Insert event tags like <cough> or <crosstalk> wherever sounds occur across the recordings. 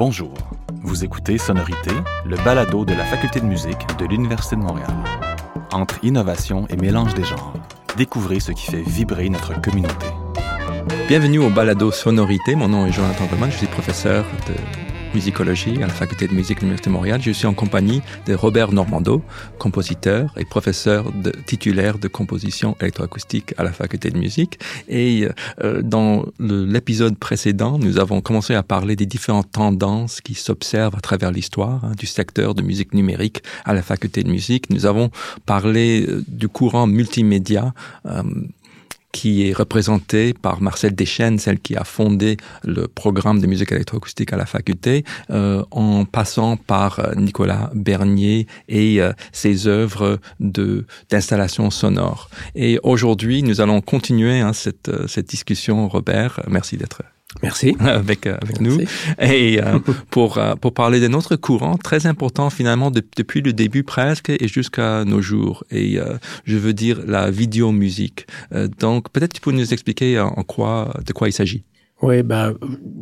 Bonjour, vous écoutez Sonorité, le balado de la Faculté de musique de l'Université de Montréal. Entre innovation et mélange des genres, découvrez ce qui fait vibrer notre communauté. Bienvenue au balado Sonorité. Mon nom est Jonathan Roman, je suis professeur de musicologie à la faculté de musique de l'Université de Montréal. Je suis en compagnie de Robert Normando, compositeur et professeur titulaire de composition électroacoustique à la faculté de musique. Et euh, dans l'épisode précédent, nous avons commencé à parler des différentes tendances qui s'observent à travers l'histoire hein, du secteur de musique numérique à la faculté de musique. Nous avons parlé euh, du courant multimédia. Euh, qui est représentée par Marcel Deschênes, celle qui a fondé le programme de musique électroacoustique à la faculté, euh, en passant par euh, Nicolas Bernier et euh, ses œuvres de d'installation sonore. Et aujourd'hui, nous allons continuer hein, cette, cette discussion, Robert. Merci d'être Merci. <laughs> Avec, euh, avec nous. Et euh, <laughs> pour, euh, pour parler d'un autre courant très important finalement depuis le début presque et jusqu'à nos jours. Et je veux dire la vidéo-musique. donc peut-être tu peux nous expliquer en quoi, de quoi il s'agit. Oui, ben,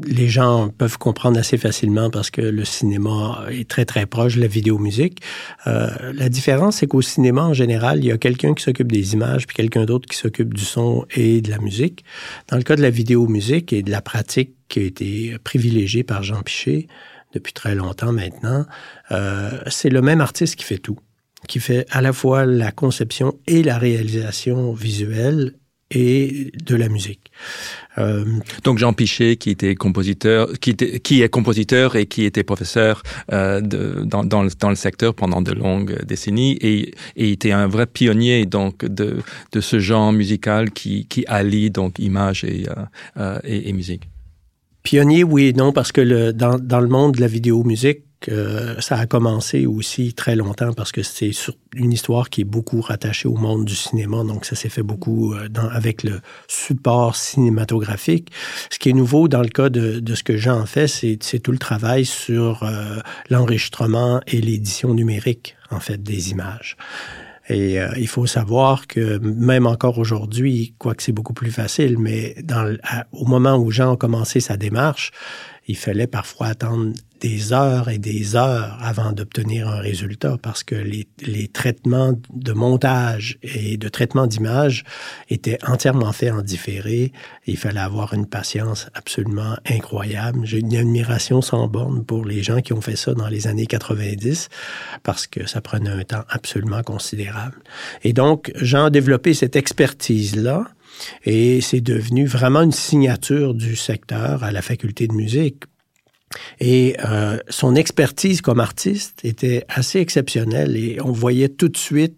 les gens peuvent comprendre assez facilement parce que le cinéma est très, très proche de la vidéo-musique. Euh, la différence, c'est qu'au cinéma, en général, il y a quelqu'un qui s'occupe des images, puis quelqu'un d'autre qui s'occupe du son et de la musique. Dans le cas de la vidéo-musique et de la pratique qui a été privilégiée par Jean Piché depuis très longtemps maintenant, euh, c'est le même artiste qui fait tout qui fait à la fois la conception et la réalisation visuelle et de la musique. Euh, Donc Jean Pichet, qui était compositeur, qui, était, qui est compositeur et qui était professeur euh, de, dans, dans, le, dans, le, secteur pendant de longues décennies et, et était un vrai pionnier donc de, de ce genre musical qui, qui allie donc image et, euh, euh et, et musique. Pionnier, oui et non, parce que le, dans, dans le monde de la vidéo musique, ça a commencé aussi très longtemps parce que c'est une histoire qui est beaucoup rattachée au monde du cinéma, donc ça s'est fait beaucoup euh, avec le support cinématographique. Ce qui est nouveau dans le cas de, ce que Jean fait, c'est tout le travail sur euh, l'enregistrement et l'édition numérique, en fait, des images. Et euh, il faut savoir que même encore aujourd'hui, quoique c'est beaucoup plus facile, mais au moment où Jean a commencé sa démarche, il fallait parfois attendre des heures et des heures avant d'obtenir un résultat parce que les, les, traitements de montage et de traitement d'image étaient entièrement faits en différé. Il fallait avoir une patience absolument incroyable. J'ai une admiration sans borne pour les gens qui ont fait ça dans les années 90 parce que ça prenait un temps absolument considérable. Et donc, j'ai développé cette expertise-là et c'est devenu vraiment une signature du secteur à la faculté de musique et euh, son expertise comme artiste était assez exceptionnelle et on voyait tout de suite,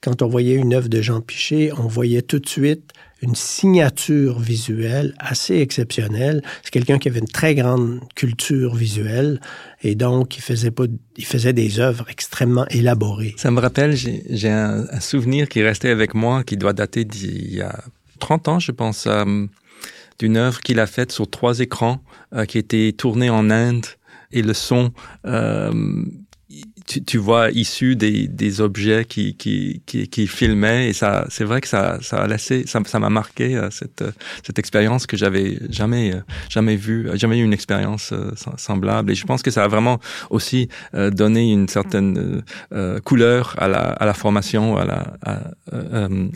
quand on voyait une œuvre de Jean Piché, on voyait tout de suite une signature visuelle assez exceptionnelle. C'est quelqu'un qui avait une très grande culture visuelle et donc il faisait pas, il faisait des œuvres extrêmement élaborées. Ça me rappelle, j'ai un, un, souvenir qui restait avec moi, qui doit dater d'il y a 30 ans, je pense. Euh, d'une œuvre qu'il a faite sur trois écrans, euh, qui était tournée en Inde, et le son euh, tu, tu, vois issu des, des objets qui, qui, qui, qui filmaient et ça c'est vrai que ça ça a laissé ça ça m'a marqué euh, cette cette expérience que j'avais jamais euh, jamais vu jamais eu une expérience euh, semblable. Et je pense que ça a vraiment aussi donné une certaine couleur à la à la formation à la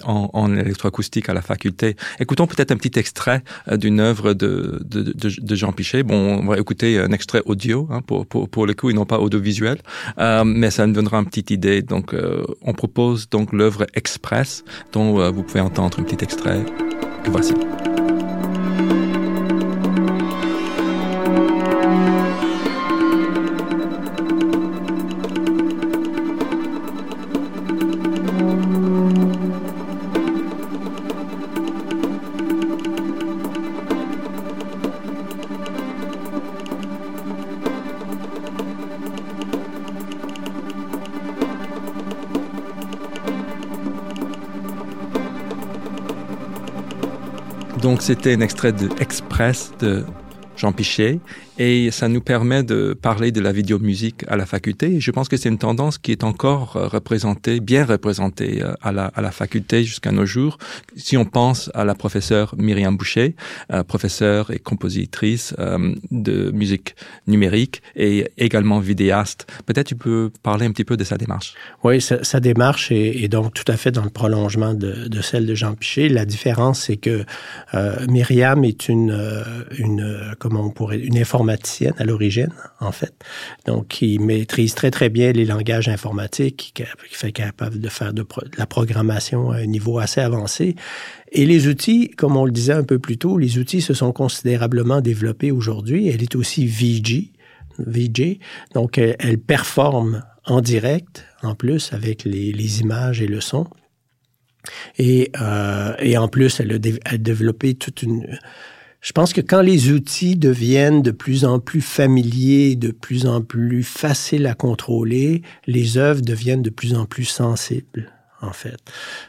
en, en électroacoustique à la faculté. Écoutons peut-être un petit extrait d'une œuvre de, de, de, de Jean Pichet. Bon on va écouter un extrait audio hein, pour, pour pour le coup et non pas audiovisuel. Euh, mais ça nous donnera une petite idée. Donc, euh, on propose donc l'œuvre Express, dont euh, vous pouvez entendre un petit extrait. voici. Donc c'était un extrait de Express de Jean Pichet, et ça nous permet de parler de la vidéomusique à la faculté. Je pense que c'est une tendance qui est encore euh, représentée, bien représentée euh, à la, à la faculté jusqu'à nos jours. Si on pense à la professeure Myriam Boucher, euh, professeure et compositrice de musique numérique et également vidéaste, peut-être tu peux parler un petit peu de sa démarche. Oui, sa, démarche est, donc tout à fait dans le prolongement de, celle de Jean Pichet. La différence, c'est que Myriam est une, une on pourrait, une informaticienne à l'origine, en fait. Donc, qui maîtrise très, très bien les langages informatiques, qui, fait capable de faire de, la programmation à un niveau assez avancé. Et les outils, comme on le disait un peu plus tôt, les outils se sont considérablement développés aujourd'hui. Elle est aussi VJ, VJ. Donc, elle, performe en direct, en plus, avec les, les images et le son. Et, euh, et en plus, elle a, elle a développé toute une je pense que quand les outils deviennent de plus en plus familiers, de plus en plus faciles à contrôler, les œuvres deviennent de plus en plus sensibles, en fait.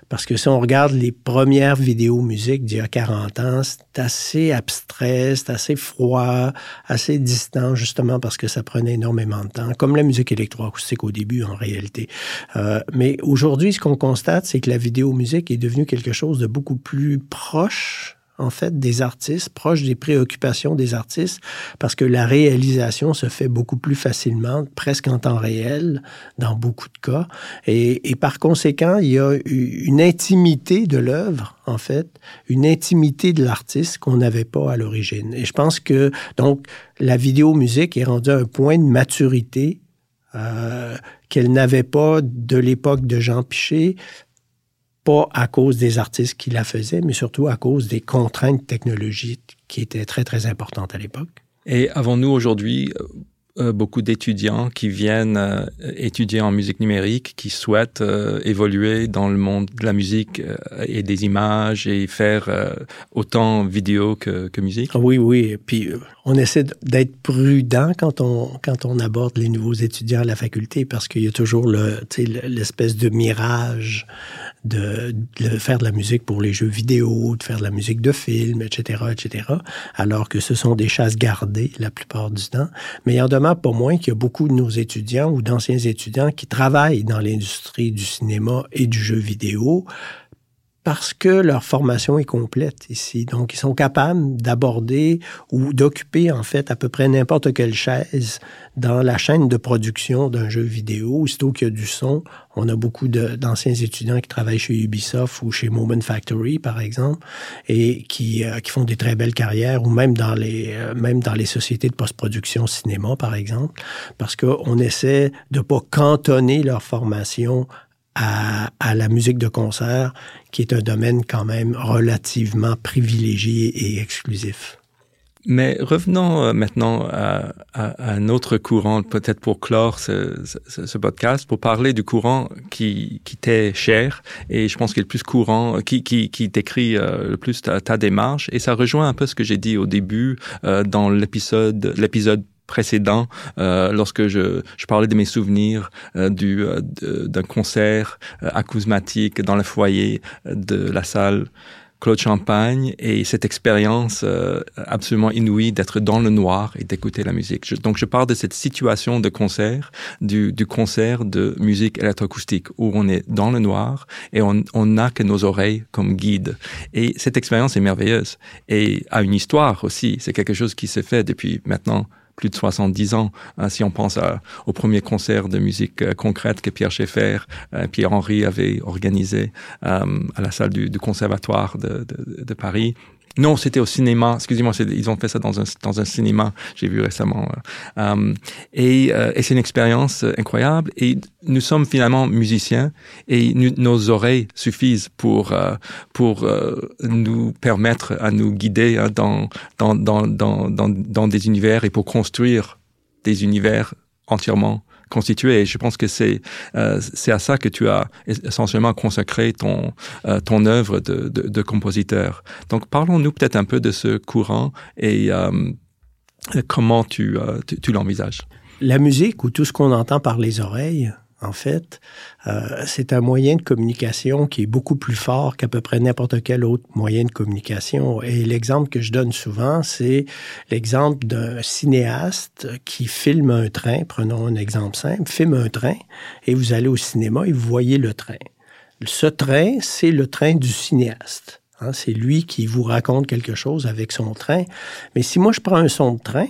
Parce que si on regarde les premières vidéos musiques d'il y a 40 ans, c'est assez abstrait, c'est assez froid, assez distant, justement parce que ça prenait énormément de temps, comme la musique électroacoustique au début, en réalité. Euh, mais aujourd'hui, ce qu'on constate, c'est que la vidéo musique est devenue quelque chose de beaucoup plus proche en fait, des artistes, proches des préoccupations des artistes, parce que la réalisation se fait beaucoup plus facilement, presque en temps réel, dans beaucoup de cas. Et, et par conséquent, il y a une intimité de l'œuvre, en fait, une intimité de l'artiste qu'on n'avait pas à l'origine. Et je pense que, donc, la vidéo musique est rendue à un point de maturité euh, qu'elle n'avait pas de l'époque de Jean Piché, pas à cause des artistes qui la faisaient, mais surtout à cause des contraintes technologiques qui étaient très, très importantes à l'époque. Et avons-nous aujourd'hui euh, beaucoup d'étudiants qui viennent euh, étudier en musique numérique, qui souhaitent euh, évoluer dans le monde de la musique et des images et faire autant vidéo que, que musique? Oui, oui. Et puis, on essaie d'être prudent quand on, aborde les nouveaux étudiants à la faculté parce qu'il y a toujours l'espèce de mirage de, de, faire de la musique pour les jeux vidéo, de faire de la musique de film, etc., etc., alors que ce sont des chasses gardées la plupart du temps. Mais il en demeure pas moins qu'il y a beaucoup de nos étudiants ou d'anciens étudiants qui travaillent dans l'industrie du cinéma et du jeu vidéo parce que leur formation est complète ici. Donc, ils sont capables d'aborder ou d'occuper, en fait, à peu près n'importe quelle chaise dans la chaîne de production d'un jeu vidéo. Aussitôt qu'il y a du son, on a beaucoup d'anciens étudiants qui travaillent chez Ubisoft ou chez Moment Factory, par exemple, et qui, euh, qui font des très belles carrières, ou même dans les, euh, même dans les sociétés de post-production cinéma, par exemple, parce qu'on essaie de pas cantonner leur formation à, la musique de concert, qui est un domaine quand même relativement privilégié et exclusif. Mais revenons euh, maintenant à, un autre courant, peut-être pour clore ce, podcast, pour parler du courant qui, qui t'est cher et je pense qu'il est le plus courant, qui, qui, qui décrit euh, le plus ta, démarche. Et ça rejoint un peu ce que j'ai dit au début euh, dans l'épisode précédent, euh, lorsque je, je, parlais de mes souvenirs euh, du euh, d'un concert euh, acousmatique dans le foyer de la salle Claude Champagne et cette expérience euh, absolument inouïe d'être dans le noir et d'écouter la musique. Donc je parle de cette situation de concert, du, du concert de musique électroacoustique où on est dans le noir et on n'a que nos oreilles comme guide. Et cette expérience est merveilleuse et a une histoire aussi. C'est quelque chose qui s'est fait depuis maintenant plus de 70 ans. Hein, si on pense à, au premier concert de musique euh, concrète que Pierre Schaeffer, euh, Pierre-Henri avait organisé euh, à la salle du, Conservatoire de Paris, non, c'était au cinéma. Excusez-moi, ils ont fait ça dans un, dans un cinéma, j'ai vu récemment. Euh, et, euh, et c'est une expérience incroyable. Et nous sommes finalement musiciens et nos oreilles suffisent pour, euh, pour euh, nous permettre à nous guider hein, dans, dans, dans, dans, dans des univers et pour construire des univers entièrement constitué. Et je pense que c'est euh, c'est à ça que tu as essentiellement consacré ton euh, ton œuvre de, de, de compositeur. Donc parlons-nous peut-être un peu de ce courant et euh, comment tu, euh, tu, tu l'envisages. La musique ou tout ce qu'on entend par les oreilles en fait, euh, c'est un moyen de communication qui est beaucoup plus fort qu'à peu près n'importe quel autre moyen de communication. Et l'exemple que je donne souvent, c'est l'exemple d'un cinéaste qui filme un train, prenons un exemple simple, filme un train, et vous allez au cinéma et vous voyez le train. Ce train, c'est le train du cinéaste. Hein, c'est lui qui vous raconte quelque chose avec son train. Mais si moi je prends un son de train,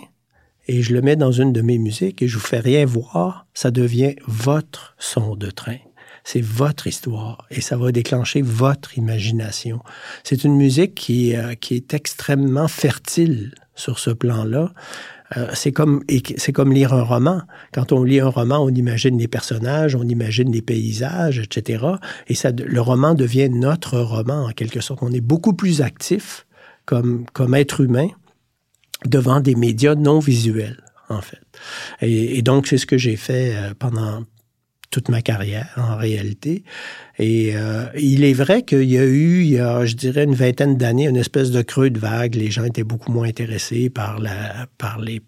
et je le mets dans une de mes musiques et je vous fais rien voir, ça devient votre son de train. C'est votre histoire et ça va déclencher votre imagination. C'est une musique qui, euh, qui est extrêmement fertile sur ce plan-là. Euh, c'est comme c'est comme lire un roman. Quand on lit un roman, on imagine les personnages, on imagine les paysages, etc. Et le roman devient notre roman en quelque sorte. On est beaucoup plus actif comme comme être humain devant des médias non visuels, en fait. Et, donc, c'est ce que j'ai fait euh, pendant toute ma carrière, en réalité. Et euh, il est vrai qu'il y a eu, il y a, je dirais, une vingtaine d'années, une espèce de creux de vague. Les gens étaient beaucoup moins intéressés par, la, par les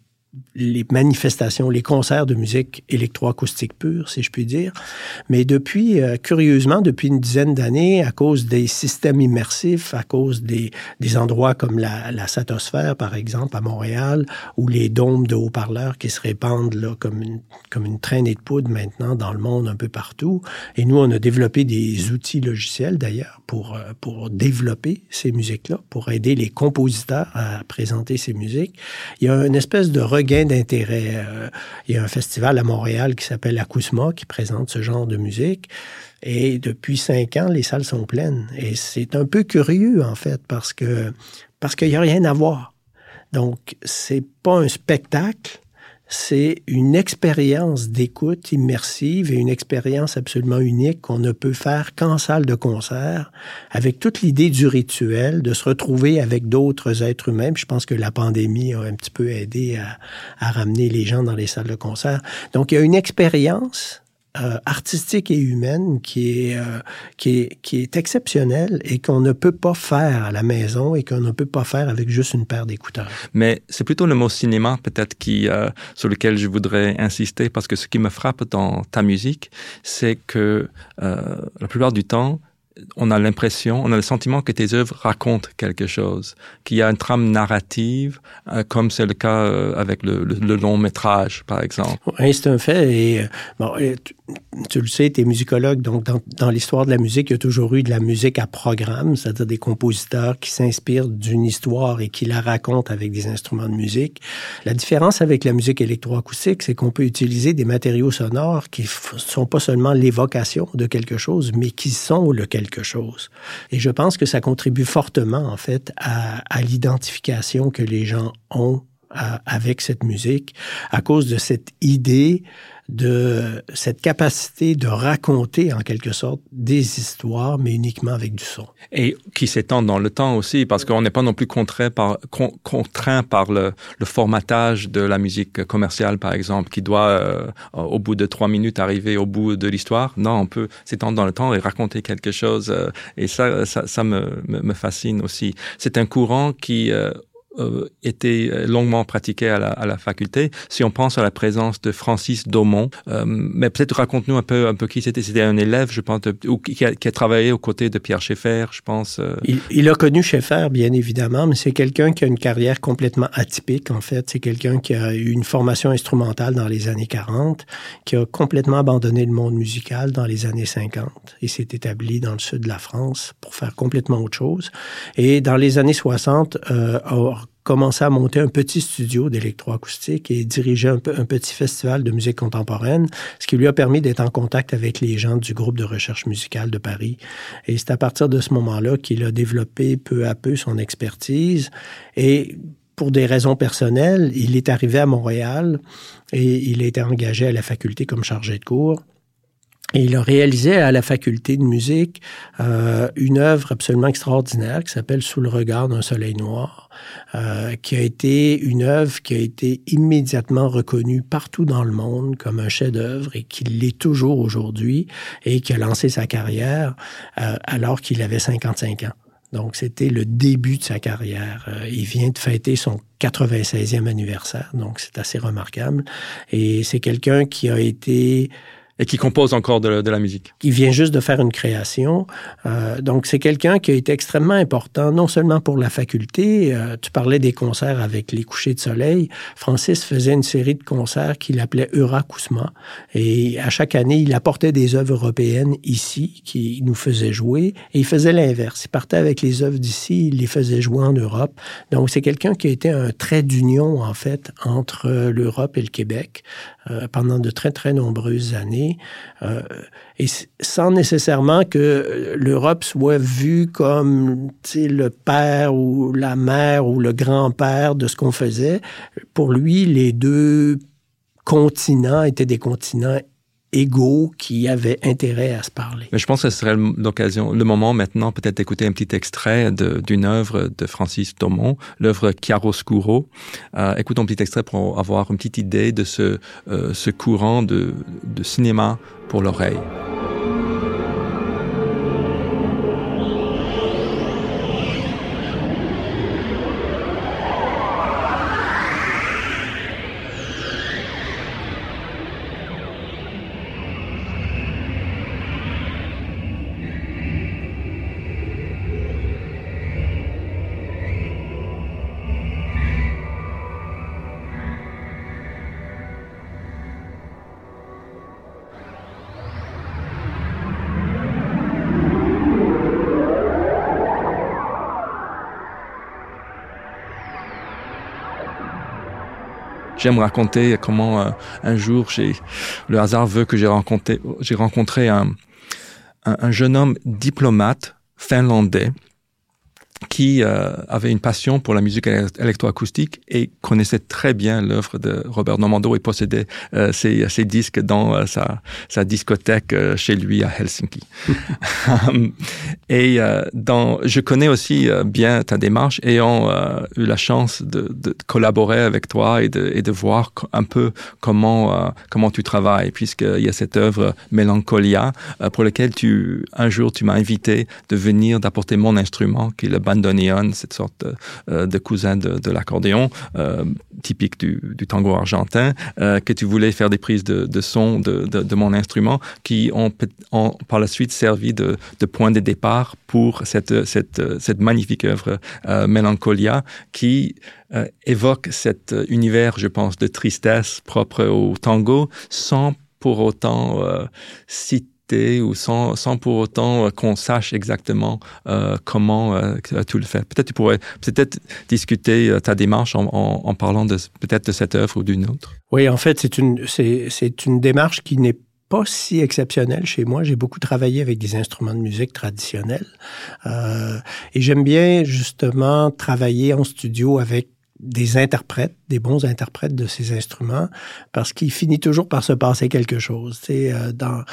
les manifestations, les concerts de musique électroacoustique pure, si je puis dire. Mais depuis, euh, curieusement, depuis une dizaine d'années, à cause des systèmes immersifs, à cause des, des endroits comme la, la satosphère, par exemple, à Montréal, ou les dômes de haut-parleurs qui se répandent là, comme, une, comme une traînée de poudre maintenant dans le monde un peu partout. Et nous, on a développé des outils logiciels, d'ailleurs, pour, euh, pour développer ces musiques-là, pour aider les compositeurs à présenter ces musiques. Il y a une espèce de d'intérêt. Euh, il y a un festival à Montréal qui s'appelle Acousma qui présente ce genre de musique. Et depuis cinq ans, les salles sont pleines. Et c'est un peu curieux, en fait, parce que parce qu'il n'y a rien à voir. Donc, c'est pas un spectacle, c'est une expérience d'écoute immersive et une expérience absolument unique qu'on ne peut faire qu'en salle de concert, avec toute l'idée du rituel, de se retrouver avec d'autres êtres humains. je pense que la pandémie a un petit peu aidé à, à ramener les gens dans les salles de concert. Donc, il y a une expérience euh, artistique et humaine qui est, euh, qui est, qui est exceptionnelle et qu'on ne peut pas faire à la maison et qu'on ne peut pas faire avec juste une paire d'écouteurs. Mais c'est plutôt le mot cinéma peut-être qui euh, sur lequel je voudrais insister parce que ce qui me frappe dans ta musique, c'est que la plupart du temps, on a l'impression, on a le sentiment que tes œuvres racontent quelque chose, qu'il y a une trame narrative, euh, comme c'est le cas euh, avec le, long métrage, par exemple. Oui, c'est un fait. Et, bon, tu, le sais, tu es musicologue, donc dans, l'histoire de la musique, il y a toujours eu de la musique à programme, c'est-à-dire des compositeurs qui s'inspirent d'une histoire et qui la racontent avec des instruments de musique. La différence avec la musique électroacoustique, c'est qu'on peut utiliser des matériaux sonores qui sont pas seulement l'évocation de quelque chose, mais qui sont le quelque chose. Et je pense que ça contribue fortement, en fait, à l'identification que les gens ont avec cette musique à cause de cette idée de cette capacité de raconter en quelque sorte des histoires, mais uniquement avec du son. Et qui s'étend dans le temps aussi, parce qu'on n'est pas non plus contraint par, le, formatage de la musique commerciale, par exemple, qui doit, euh, au bout de trois minutes, arriver au bout de l'histoire. Non, on peut s'étendre dans le temps et raconter quelque chose. Euh, et ça, ça, ça me, me, fascine aussi. C'est un courant qui, euh, euh, été euh, longuement pratiqué à la, à la, faculté. Si on pense à la présence de Francis Daumont, euh, mais peut-être raconte-nous un peu, un peu qui c'était. C'était un élève, je pense, ou qui a, qui a, travaillé aux côtés de Pierre Schaeffer, je pense. Il, il, a connu Schaeffer, bien évidemment, mais c'est quelqu'un qui a une carrière complètement atypique, en fait. C'est quelqu'un qui a eu une formation instrumentale dans les années 40, qui a complètement abandonné le monde musical dans les années 50 et s'est établi dans le sud de la France pour faire complètement autre chose. Et dans les années 60, euh, commençait à monter un petit studio d'électroacoustique et dirigeait un, un, petit festival de musique contemporaine, ce qui lui a permis d'être en contact avec les gens du groupe de recherche musicale de Paris. Et c'est à partir de ce moment-là qu'il a développé peu à peu son expertise et pour des raisons personnelles, il est arrivé à Montréal et il a été engagé à la faculté comme chargé de cours. Il a réalisé à la faculté de musique euh, une œuvre absolument extraordinaire qui s'appelle Sous le regard d'un soleil noir, euh, qui a été une œuvre qui a été immédiatement reconnue partout dans le monde comme un chef-d'œuvre et qui l'est toujours aujourd'hui et qui a lancé sa carrière euh, alors qu'il avait 55 ans. Donc, c'était le début de sa carrière. Euh, il vient de fêter son 96e anniversaire, donc c'est assez remarquable. Et c'est quelqu'un qui a été Et qui compose encore de, la musique. Qui vient juste de faire une création. Euh, donc, c'est quelqu'un qui a été extrêmement important, non seulement pour la faculté. Euh, tu parlais des concerts avec les couchers de soleil. Francis faisait une série de concerts qu'il appelait Eurakousma. Et à chaque année, il apportait des œuvres européennes ici, qui nous faisaient jouer. Et il faisait l'inverse. Il partait avec les œuvres d'ici, il les faisait jouer en Europe. Donc, c'est quelqu'un qui a été un trait d'union, en fait, entre l'Europe et le Québec euh, pendant de très, très nombreuses années. Euh, et sans nécessairement que l'Europe soit vue comme le père ou la mère ou le grand-père de ce qu'on faisait. Pour lui, les deux continents étaient des continents égaux qui avaient intérêt à se parler. Mais je pense que ce serait l'occasion, le moment maintenant peut-être d'écouter un petit extrait d'une œuvre de Francis Thomont, l'œuvre Chiaroscuro. Euh, écoutons un petit extrait pour avoir une petite idée de ce, euh, ce courant de, de cinéma pour l'oreille. J'aime raconter comment euh, un jour, le hasard veut que j'ai rencontré, j'ai rencontré un, jeune homme diplomate finlandais qui euh, avait une passion pour la musique électroacoustique et connaissait très bien l'œuvre de Robert Normando et possédait euh, ses, ses, disques dans euh, sa, sa, discothèque euh, chez lui à Helsinki. <laughs> et dans, je connais aussi bien ta démarche, ayant eu la chance de, de, collaborer avec toi et de, et de voir un peu comment comment tu travailles, puisqu'il y a cette œuvre Mélancolia pour laquelle tu un jour tu m'as invité de venir d'apporter mon instrument qui est le bandoneon, cette sorte euh, de cousin de, l'accordéon, euh, typique du, tango argentin, euh, que tu voulais faire des prises de, son de, mon instrument qui ont, par la suite servi de, point de départ pour cette, magnifique œuvre Mélancolia qui évoque cet univers, je pense, de tristesse propre au tango sans pour autant citer ou sans, sans pour autant euh, qu'on sache exactement euh, comment euh, tu le fais. Peut-être tu pourrais peut-être discuter ta démarche en, en, parlant de peut-être de cette œuvre ou d'une autre. Oui, en fait, c'est une c'est une démarche qui n'est pas si exceptionnelle chez moi. J'ai beaucoup travaillé avec des instruments de musique traditionnels euh, et j'aime bien justement travailler en studio avec des interprètes, des bons interprètes de ces instruments, parce qu'il finit toujours par se passer quelque chose. C'est euh, dans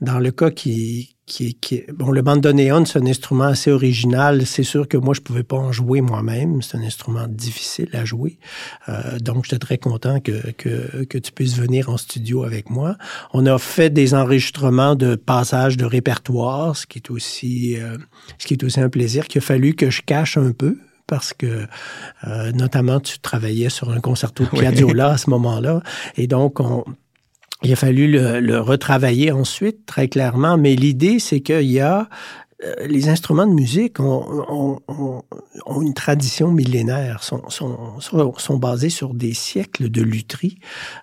dans le cas qui qui, qui bon le bandoneon c'est un instrument assez original. C'est sûr que moi je pouvais pas en jouer moi-même. C'est un instrument difficile à jouer. Euh, donc j'étais très content que, que que tu puisses venir en studio avec moi. On a fait des enregistrements de passages de répertoire, ce qui est aussi euh, ce qui est aussi un plaisir qu'il a fallu que je cache un peu parce que euh, notamment tu travaillais sur un concerto de Piazzolla à ce moment-là. Et donc, on, il a fallu le, le, retravailler ensuite, très clairement. Mais l'idée, c'est qu'il y a les instruments de musique ont, ont, ont, une tradition millénaire, sont, sont, sont, basés sur des siècles de lutherie.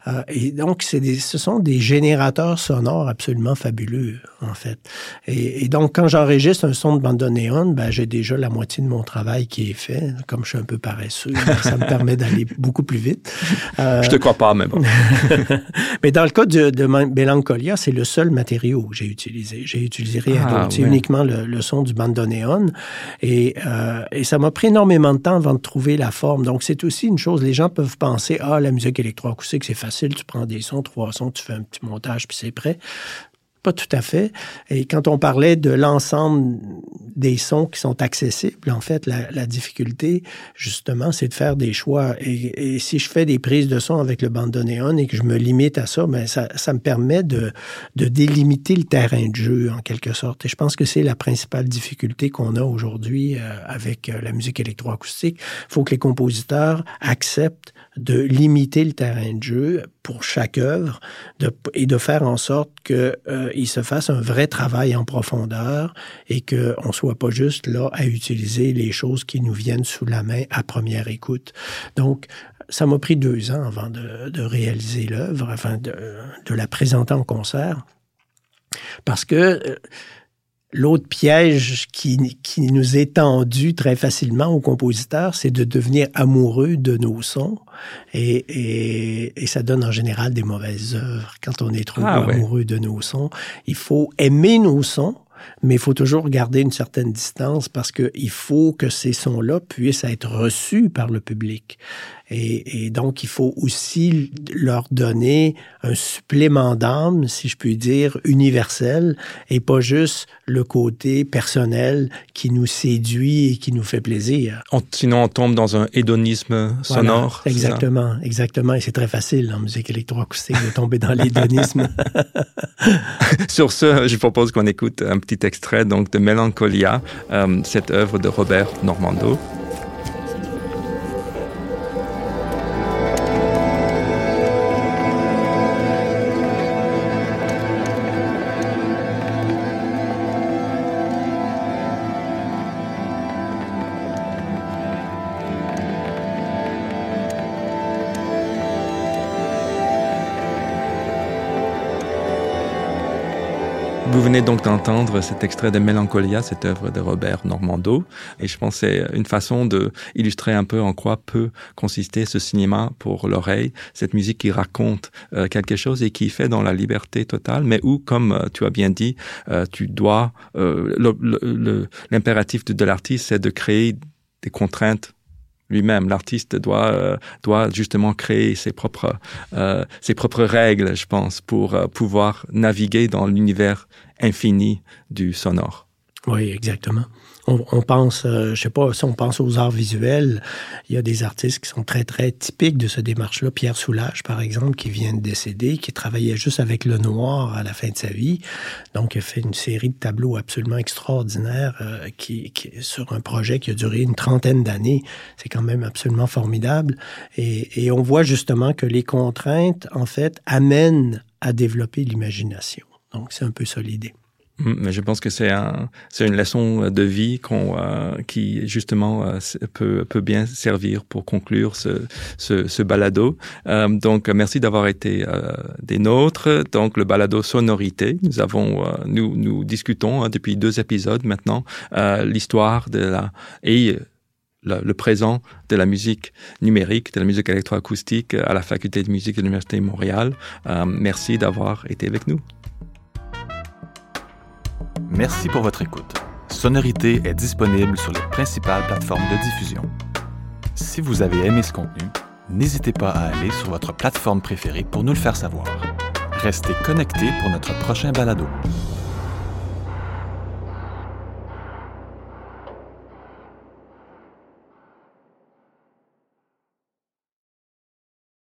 Euh, et donc, des, ce sont des générateurs sonores absolument fabuleux, en fait. Et, et donc, quand j'enregistre un son de bandoneon, ben, j'ai déjà la moitié de mon travail qui est fait. Comme je suis un peu paresseux, ça me permet d'aller <laughs> beaucoup plus vite. Euh, je te crois pas, mais bon. <laughs> mais dans le cas de, de Mélancolia, c'est le seul matériau que j'ai utilisé. J'ai utilisé rien ah, d'autre. C'est uniquement le, le son du bandoneon. Et, euh, et ça m'a pris énormément de temps avant de trouver la forme. Donc, c'est aussi une chose, les gens peuvent penser, ah, la musique électroacoustique, c'est facile, tu prends des sons, trois sons, tu fais un petit montage, puis c'est prêt. Pas tout à fait. Et quand on parlait de l'ensemble des sons qui sont accessibles, en fait, la, difficulté, justement, c'est de faire des choix. Et, si je fais des prises de son avec le bandoneon et que je me limite à ça, ça, ça me permet de, de délimiter le terrain de jeu, en quelque sorte. Et je pense que c'est la principale difficulté qu'on a aujourd'hui euh, avec euh, la musique électroacoustique. Il faut que les compositeurs acceptent de limiter le terrain de jeu pour chaque œuvre et de faire en sorte qu'il euh, se fasse un vrai travail en profondeur et qu'on ne soit pas juste là à utiliser les choses qui nous viennent sous la main à première écoute. Donc, ça m'a pris deux ans avant de, réaliser l'œuvre, avant de, de, la présenter en concert, parce que euh, L'autre piège qui, qui, nous est tendu très facilement aux compositeurs, c'est de devenir amoureux de nos sons. Et, et, et, ça donne en général des mauvaises œuvres. Quand on est trop ah, amoureux de nos sons, il faut aimer nos sons, mais il faut toujours garder une certaine distance parce qu'il faut que ces sons-là puissent être reçus par le public. Et, donc, il faut aussi leur donner un supplément d'âme, si je puis dire, universel, et pas juste le côté personnel qui nous séduit et qui nous fait plaisir. sinon, on tombe dans un hédonisme sonore. exactement, exactement. Et c'est très facile en musique électroacoustique de tomber dans l'hédonisme. <laughs> Sur ce, je propose qu'on écoute un petit extrait donc de Mélancolia, euh, cette œuvre de Robert Normando. Vous venez donc d'entendre cet extrait de Mélancolia, cette œuvre de Robert Normando, et je pense c'est une façon de illustrer un peu en quoi peut consister ce cinéma pour l'oreille, cette musique qui raconte euh, quelque chose et qui fait dans la liberté totale, mais où, comme euh, tu as bien dit, euh, tu dois, l'impératif de l'artiste, c'est de créer des contraintes lui-même. L'artiste doit euh, doit justement créer ses propres euh, ses propres règles, je pense, pour euh, pouvoir naviguer dans l'univers infini du sonore. Oui, exactement on, pense, euh, je sais pas, si on pense aux arts visuels, il y a des artistes qui sont très, très typiques de ce démarche-là. Pierre Soulages, par exemple, qui vient de décéder, qui travaillait juste avec le noir à la fin de sa vie. Donc, il a fait une série de tableaux absolument extraordinaires euh, qui, sur un projet qui a duré une trentaine d'années. C'est quand même absolument formidable. Et, et on voit justement que les contraintes, en fait, amènent à développer l'imagination. Donc, c'est un peu ça l'idée. Mm, mais je pense que c'est un, c'est une leçon de vie qu'on, euh, qui justement euh, peut, peut bien servir pour conclure ce, ce, ce balado. Euh, donc, merci d'avoir été des nôtres. Donc, le balado sonorité. Nous avons, nous, nous discutons hein, depuis deux épisodes maintenant l'histoire de la et le, le, présent de la musique numérique, de la musique électroacoustique à la faculté de musique de l'Université de Montréal. merci d'avoir été avec nous. Merci pour votre écoute. Sonorité est disponible sur les principales plateformes de diffusion. Si vous avez aimé ce contenu, n'hésitez pas à aller sur votre plateforme préférée pour nous le faire savoir. Restez connectés pour notre prochain balado.